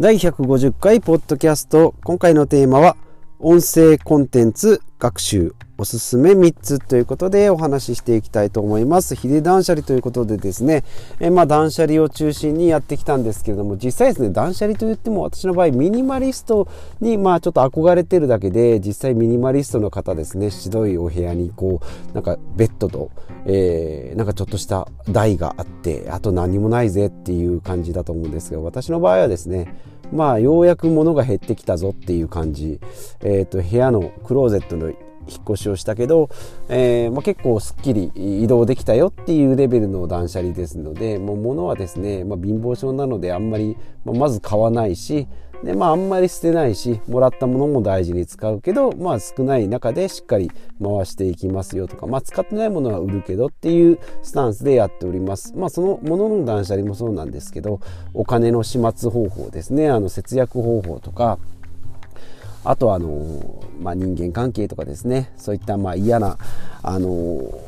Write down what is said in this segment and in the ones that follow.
第150回ポッドキャスト。今回のテーマは音声コンテンツ学習おすすめ3つということでお話ししていきたいと思います。ヒデ断捨離ということでですね、えまあ断捨離を中心にやってきたんですけれども、実際ですね、断捨離といっても私の場合ミニマリストにまあちょっと憧れてるだけで、実際ミニマリストの方ですね、白いお部屋にこう、なんかベッドと、えー、なんかちょっとした台があって、あと何もないぜっていう感じだと思うんですが、私の場合はですね、まあようやく物が減ってきたぞっていう感じ、えっ、ー、と部屋のクローゼットの引っ越しをしたけど、えー、まあ、結構すっきり移動できたよっていうレベルの断捨離ですのでもう物はですね、まあ、貧乏症なのであんまり、まあ、まず買わないしでまああんまり捨てないしもらったものも大事に使うけどまあ少ない中でしっかり回していきますよとかまあ使ってないものは売るけどっていうスタンスでやっております。まあそのものの断捨離もそうなんですけどお金の始末方法ですねあの節約方法とかあとはあの、まあ、人間関係とかですね。そういったまあ嫌なあの思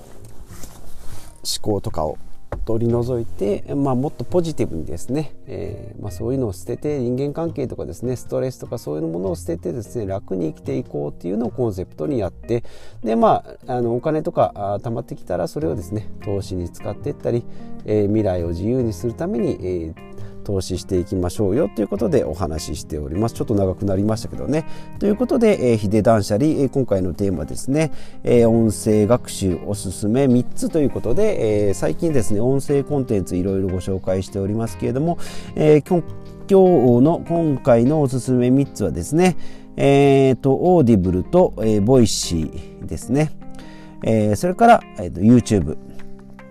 考とかを取り除いて、まあ、もっとポジティブにですね、えー、まあ、そういうのを捨てて人間関係とかですね。ストレスとかそういうものを捨ててですね楽に生きていこうっていうのをコンセプトにやって。でまああのお金とか貯まってきたらそれをですね投資に使っていったり、えー、未来を自由にするために、えー投資していきましょうよということでお話ししております。ちょっと長くなりましたけどね。ということで、えー、ヒデ断捨離、えー、今回のテーマですね、えー、音声学習おすすめ。3つということで、えー、最近ですね音声コンテンツいろいろご紹介しておりますけれども、えー、今日の今回のおすすめ3つはですねえっ、ー、と Audible と、えー、 Voicy ですね、えー、それから、えーと YouTube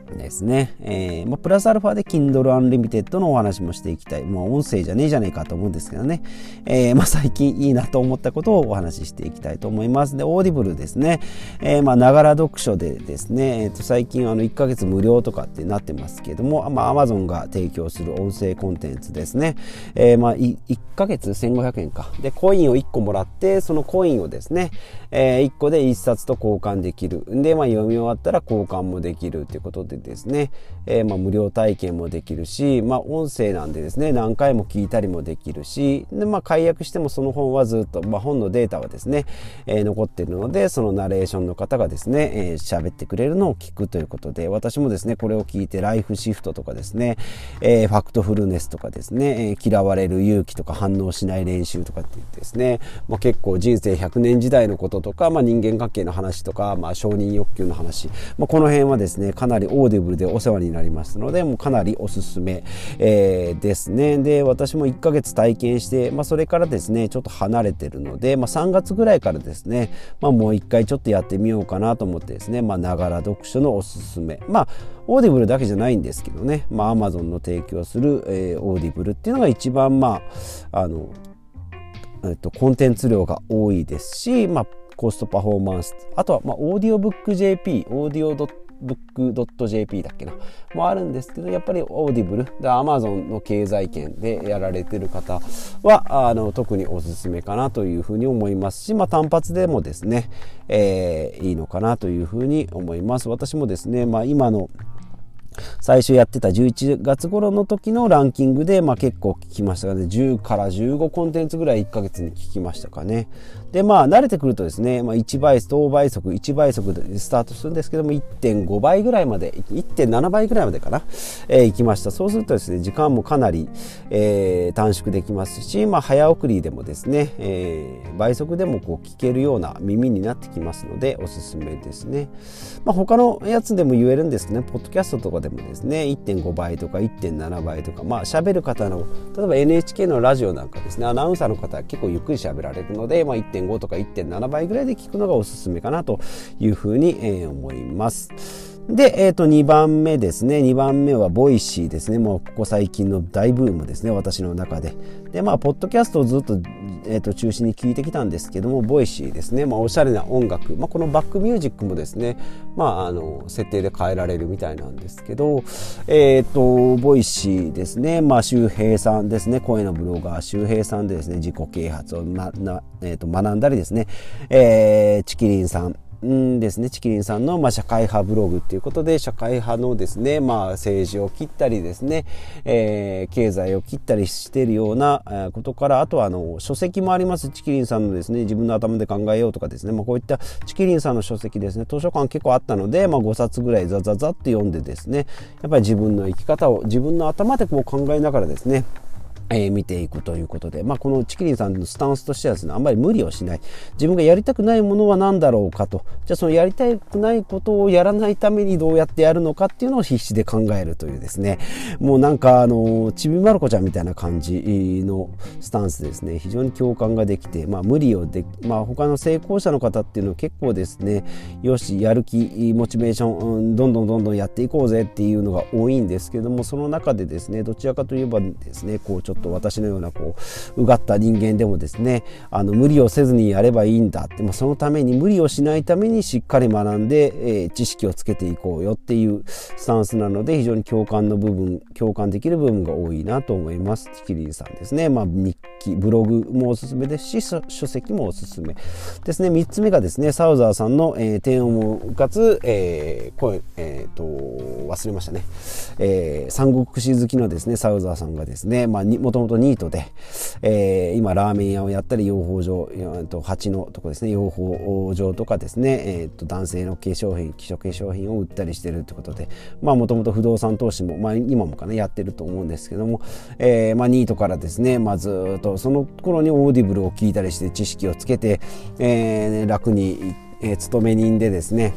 ですね。えー、まあ、プラスアルファで Kindle Unlimited のお話もしていきたい。まあ、音声じゃねえじゃねえかと思うんですけどね。えー、まあ、最近いいなと思ったことをお話ししていきたいと思います。で、 Audible ですね。ながら読書でですね、えー、と最近あの1ヶ月無料とかってなってますけども、まあ、Amazon が提供する音声コンテンツですね。えー、まあ、1ヶ月？1500円か。で、コインを1個もらって、そのコインをですね、えー、1個で1冊と交換できる。で、まあ、読み終わったら交換もできるということでですね、えー、まあ、無料体験もできるし、まあ、音声なんでですね、何回も聞いたりもできるし、で、まあ、解約してもその本はずっと、まあ、本のデータはですね、えー、残ってるので、そのナレーションの方がですね、えー、喋ってくれるのを聞くということで、私もですね、これを聞いてライフシフトとかですね、えー、ファクトフルネスとかですね、えー、嫌われる勇気とか反応しない練習とかって言ってですね、まあ、結構人生100年時代のこととか、まあ、人間関係の話とか、まあ、承認欲求の話、まあ、この辺はですね、かなり Audible でお世話になりますので、もうかなりおすすめ、えー、ですね。で、私も1ヶ月体験して、まあ、それからですね、ちょっと離れてるので、まあ、3月ぐらいからですね、まあ、もう1回ちょっとやってみようかなと思ってですね、ま、ながら読書のおすすめ。まあ、 Audible だけじゃないんですけどね、まあ、a m a z の提供する、えー、 Audible っていうのが一番、まあ、あの、えっと、コンテンツ量が多いですし、まあ、コストパフォーマンスあとは、まあ、オーディオブック JP オーディオブック .jp だっけな。もあるんですけどやっぱりオーディブルで Amazon の経済圏でやられてる方はあの特におすすめかなというふうに思いますし、まあ、単発でもですね、えー、いいのかなというふうに思います。私もですね、まあ、今の最初やってた11月頃の時のランキングで、まあ、結構聞きましたがね。10から15コンテンツぐらい1ヶ月に聞きましたかね。でまあ慣れてくるとですね、まあ、1倍等倍速1倍速でスタートするんですけども1.5倍ぐらいまで1.7倍ぐらいまでかな、えー、行きました。そうするとですね時間もかなり、えー、短縮できますし、まあ、早送りでもですね、えー、倍速でもこう聞けるような耳になってきますのでおすすめですね、まあ、他のやつでも言えるんですけどねポッドキャストとかでもですね1.5倍とか1.7倍とかまあ喋る方の例えば NHK のラジオなんかですねアナウンサーの方は結構ゆっくり喋られるので、まあ、1.5 1.5とか1.7倍ぐらいで聞くのがおすすめかなというふうに、思います。で、えっ、ー、と、2番目ですね。2番目は、 Voicy ですね。もう、ここ最近の大ブームですね。私の中で。で、まあ、ポッドキャストをずっと、えっ、ー、と、中心に聞いてきたんですけども、 Voicy ですね。まあ、おしゃれな音楽。まあ、このバックミュージックもですね、まあ、あの、設定で変えられるみたいなんですけど、えっ、ー、と、 Voicy ですね。まあ、周平さんですね。声のブロガー、周平さんでですね、自己啓発を、ま、な、えっ、と、学んだりですね、えー、ちきりんさん、んですね。ちきりんさんの、ま、社会派ブログっていうことで社会派のですね、まあ、政治を切ったりですね、えー、経済を切ったりしてるようなことからあとはあの書籍もあります。ちきりんさんのですね自分の頭で考えようとかですね、まあ、こういったチキリンさんの書籍ですね図書館結構あったので、まあ、5冊ぐらいザザザって読んでですねやっぱり自分の生き方を自分の頭でこう考えながらですねえー、見ていくということで、まあ、このチキリンさんのスタンスとしてはですね、あんまり無理をしない。自分がやりたくないものは何だろうかと。じゃあそのやりたくないことをやらないためにどうやってやるのかっていうのを必死で考えるというですね、もうなんかあの、ちびまる子ちゃんみたいな感じのスタンスですね、非常に共感ができて、まあ無理をで、まあ他の成功者の方っていうのは結構ですね、よし、やる気、モチベーション、うん、どんどんどんどんやっていこうぜっていうのが多いんですけども、その中でですね、どちらかといえばですね、こうちょっとと私のようなこううがった人間でもですねあの無理をせずにやればいいんだって、ま、そのために無理をしないためにしっかり学んで、えー、知識をつけていこうよっていうスタンスなので非常に共感の部分共感できる部分が多いなと思います。キリンさんですね、まあ、日記ブログもおすすめですし書籍もおすすめ。ですね3つ目がですねサウザーさんの、えー、天をかつ、えー、声えっ、ー、と忘れましたね、えー、三国志好きのですねサウザーさんがですね、まあ、もともとニートで、えー、今ラーメン屋をやったり養蜂場と蜂のとこですね養蜂場とかですね、えー、と男性の化粧品希少化粧品を売ったりしてるってことでまあもともと不動産投資も、まあ、今もかなやってると思うんですけども、えーまあ、ニートからですね、まあ、ずっとその頃に Audible を聞いたりして知識をつけて、えー、楽に、えー、勤め人でですね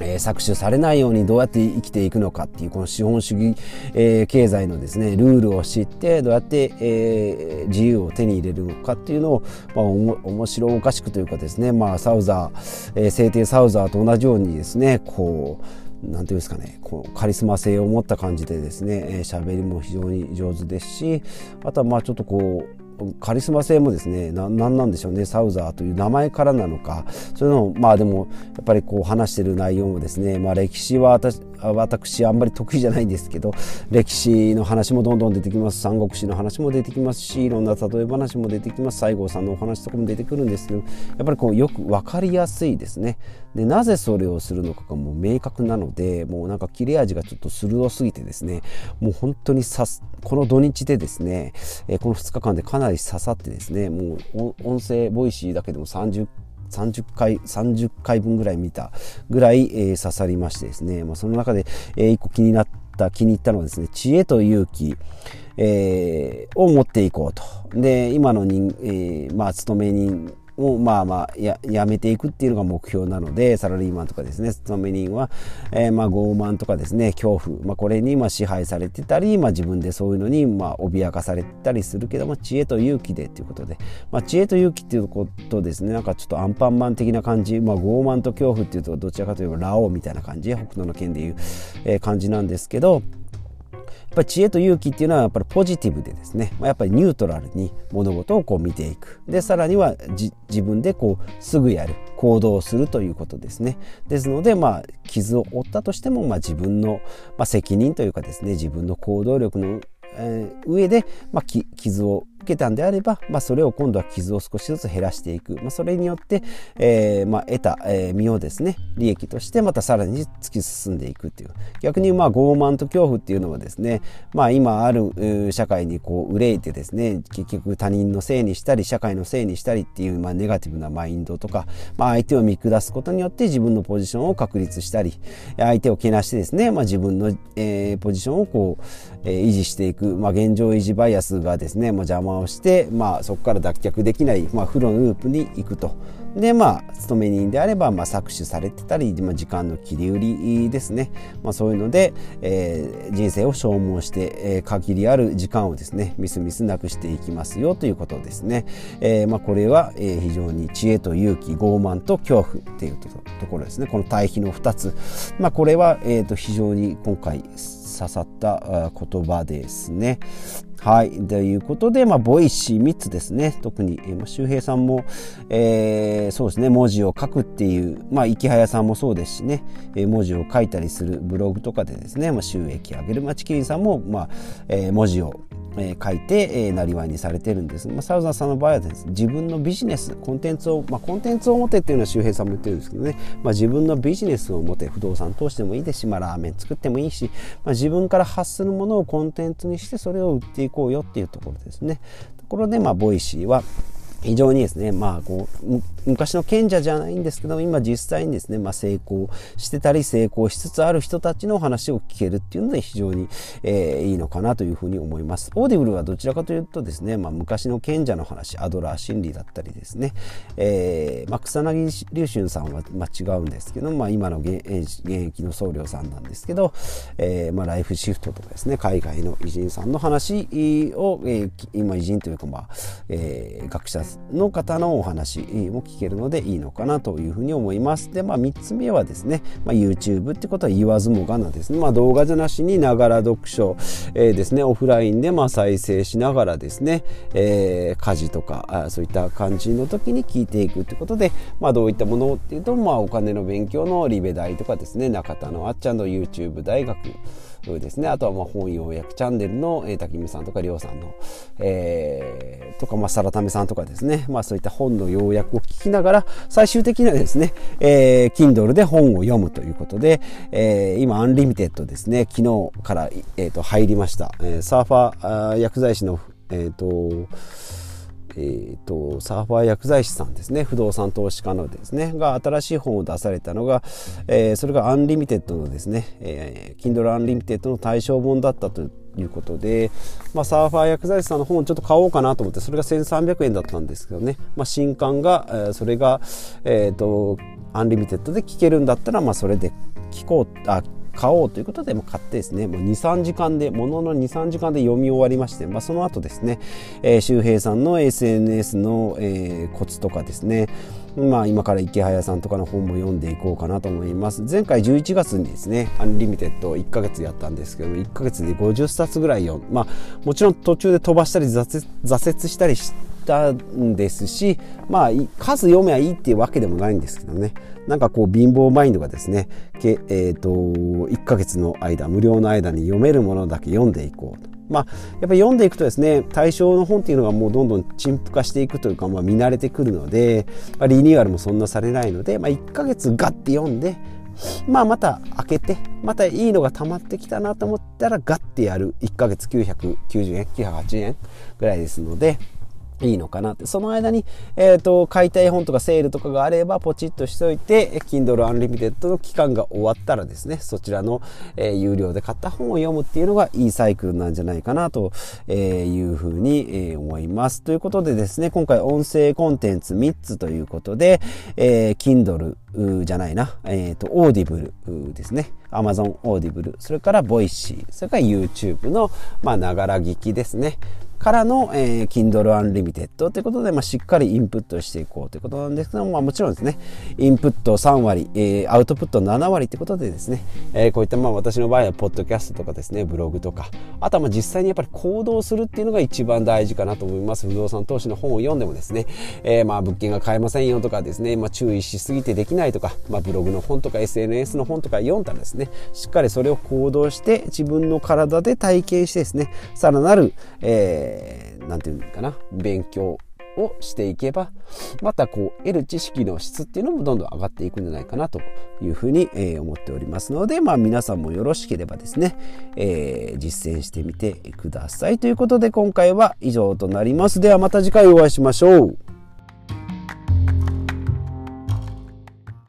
えー、搾取されないようにどうやって生きていくのかっていうこの資本主義、えー、経済のですねルールを知ってどうやって、えー、自由を手に入れるのかっていうのを、まあ、おも面白おかしくというかですね、まあ、サウザー、えー、聖帝サウザーと同じようにですねこうなんていうんですかねこうカリスマ性を持った感じでですね喋、えー、りも非常に上手ですしあとはまあちょっとこうカリスマ性もですね何なんでしょうねサウザーという名前からなのかそういうのもまあでもやっぱりこう話してる内容もですね、まあ、歴史は私私あんまり得意じゃないんですけど歴史の話もどんどん出てきます。三国志の話も出てきますしいろんな例え話も出てきます。西郷さんのお話とかも出てくるんですけどやっぱりこうよく分かりやすいですね。でなぜそれをするのかがもう明確なのでもうなんか切れ味がちょっと鋭すぎてですねもう本当にさすこの土日でですね、えこの2日間でかなり刺さってですねもう音声ボイシーだけでも30 30回、30回分ぐらい見たぐらい、えー、刺さりましてですね、まあ、その中で、えー、一個気になった、気に入ったのはですね、知恵と勇気、えー、を持っていこうと。で、今の人、えー、まあ、勤め人をまあまあややめていくっていうのが目標なのでサラリーマンとかですね。勤め人は、えー、まあ傲慢とかですね。恐怖、まあ、これにまあ支配されてたり、まあ、自分でそういうのにまあ脅かされたりするけども知恵と勇気でっていうことで、まあ、知恵と勇気っていうことですね。なんかちょっとアンパンマン的な感じ、まあ、傲慢と恐怖っていうとどちらかといえばラオウみたいな感じ。北斗の剣でいう、え、感じなんですけど。っぱり知恵と勇気っていうのはやっぱりポジティブでですね、まあ、やっぱりニュートラルに物事をこう見ていく。でさらには自分でこうすぐやる行動するということですね。ですのでまあ傷を負ったとしても、まあ、自分の、まあ、責任というかですね自分の行動力の、えー、上で、まあ、傷を受けたんであれば、まあ、それを今度は傷を少しずつ減らしていく、まあ、それによって、えーまあ、得た、えー、身をですね利益としてまたさらに突き進んでいくっていう。逆にまあ傲慢と恐怖っていうのはですね、まあ、今ある社会にこう憂いてですね結局他人のせいにしたり社会のせいにしたりっていう、まあ、ネガティブなマインドとか、まあ、相手を見下すことによって自分のポジションを確立したり相手をけなしてですね、まあ、自分の、えー、ポジションをこう、えー、維持していく、まあ、現状維持バイアスがですね、まあ、邪魔をして、まあ、そこから脱却できない、まあ、負のループに行くと。でまあ勤め人であれば、まあ、搾取されてたり、まあ、時間の切り売りですね、まあ、そういうので、えー、人生を消耗して、えー、限りある時間をですねみすみすなくしていきますよということですね、えーまあ、これは、えー、非常に知恵と勇気傲慢と恐怖っていうところですねこの対比の2つ、まあ、これは、えー、と非常に今回刺さった言葉ですね。はい。ということで、まあ、ボイシー3つですね。特に、えー、周平さんも、えー、そうですね、文字を書くっていう、まあ、イケハヤさんもそうですしね、えー、文字を書いたりするブログとかでですね、まあ、収益上げる。まあ、チキリンさんも、まあ、えー、文字をえー、書いて、えー、なりわいにされてるんです。まあ、サウザーさんの場合はですね、自分のビジネス、コンテンツを、まあ、コンテンツを持てっていうのは周平さんも言ってるんですけどね、まあ、自分のビジネスを持て、不動産通してもいいですし、まあ、ラーメン作ってもいいし、まあ、自分から発するものをコンテンツにして、それを売っていこうよっていうところですね。ところで、まあ、ボイシーは、非常にですね、まあ、こう、昔の賢者じゃないんですけど、今実際にですね、まあ、成功してたり、成功しつつある人たちの話を聞けるっていうので非常に、えー、いいのかなというふうに思います。オーディブルはどちらかというとですね、まあ、昔の賢者の話、アドラー心理だったりですね、えー、まあ、草薙龍瞬さんは、まあ、違うんですけど、まあ、今の現役の僧侶さんなんですけど、えー、まあ、ライフシフトとかですね、海外の偉人さんの話を、えー、今偉人というか、まあ、えー、学者の方のお話も聞けるのでいいのかなというふうに思います。で、まあ、3つ目はですね、まあ、YouTube ってことは言わずもがなですね、まあ、動画じゃなしにながら読書、えー、ですね、オフラインでまあ再生しながらですね、えー、家事とかあそういった感じの時に聞いていくってことで、まあ、どういったものっていうと、まあ、お金の勉強のリベ大とかですね、中田のあっちゃんの YouTube 大学、ですね。あとはまあ本要約チャンネルの、えー、滝見さんとかりょうさんの、えー、とか、まあ、サラタメさんとかですね。まあそういった本の要約を聞きながら、最終的にはですね、えー、Kindle で本を読むということで、えー、今、アンリミテッドですね、昨日から、えー、と入りました。えー、サーファー薬剤師の、えっ、ー、と、えーと、サーファー薬剤師さんですね。不動産投資家のですね。が新しい本を出されたのが、えー、それがアンリミテッドのですね、えー、Kindle アンリミテッドの対象本だったということで、まあ、サーファー薬剤師さんの本をちょっと買おうかなと思ってそれが1300円だったんですけどね、まあ、新刊が、えー、それが、えーと、アンリミテッドで聞けるんだったら、まあ、それで聞こうあ買おうということで、まあ、買ってですね、もう2、3時間で、ものの2、3時間で読み終わりまして、まあ、その後ですね、えー、周平さんの SNS の、えー、コツとかですね、まあ、今からイケハヤさんとかの本も読んでいこうかなと思います。前回11月にですね、アンリミテッド1ヶ月やったんですけど、1ヶ月で50冊ぐらい読む。まあ、もちろん途中で飛ばしたり挫折したりしてたんですし、まあ、数読めばいいっていうわけでもないんですけどね。なんかこう貧乏マインドがですね、けえーと、1ヶ月の間無料の間に読めるものだけ読んでいこうと。まあ、やっぱり読んでいくとですね対象の本っていうのがもうどんどん陳腐化していくというか、まあ、見慣れてくるので、まあ、リニューアルもそんなされないので、まあ、1ヶ月ガッて読んでまあまた開けてまたいいのが溜まってきたなと思ったらガッてやる1ヶ月990円980円ぐらいですのでいいのかなって。その間に、えっ、ー、と、買いたい本とかセールとかがあれば、ポチッとしておいて、Kindle Unlimited の期間が終わったらですね、そちらの、えー、有料で買った本を読むっていうのがいいサイクルなんじゃないかなというふうに、えー、思います。ということでですね、今回音声コンテンツ3つということで、えー、Kindle じゃないな、えっ、ー、と、Audible ですね。Amazon Audible、それから Voicy、それから YouTube の、まあ、ながら聞きですね。からの、えー、Kindle Unlimited ということで、まあ、しっかりインプットしていこうということなんですけども、まあ、もちろんですね、インプット3割、えー、アウトプット7割ということでですね、えー、こういったまあ私の場合は、ポッドキャストとかですね、ブログとか、あとはまあ実際にやっぱり行動するっていうのが一番大事かなと思います。不動産投資の本を読んでもですね、えー、まあ物件が買えませんよとかですね、まあ注意しすぎてできないとか、まあブログの本とか SNS の本とか読んだらですね、しっかりそれを行動して自分の体で体験してですね、さらなる、えーえー、て言うのかな勉強をしていけばまたこう得る知識の質っていうのもどんどん上がっていくんじゃないかなというふうに、え、思っておりますのでまあ皆さんもよろしければですね、えー、実践してみてくださいということで今回は以上となります。ではまた次回お会いしましょう。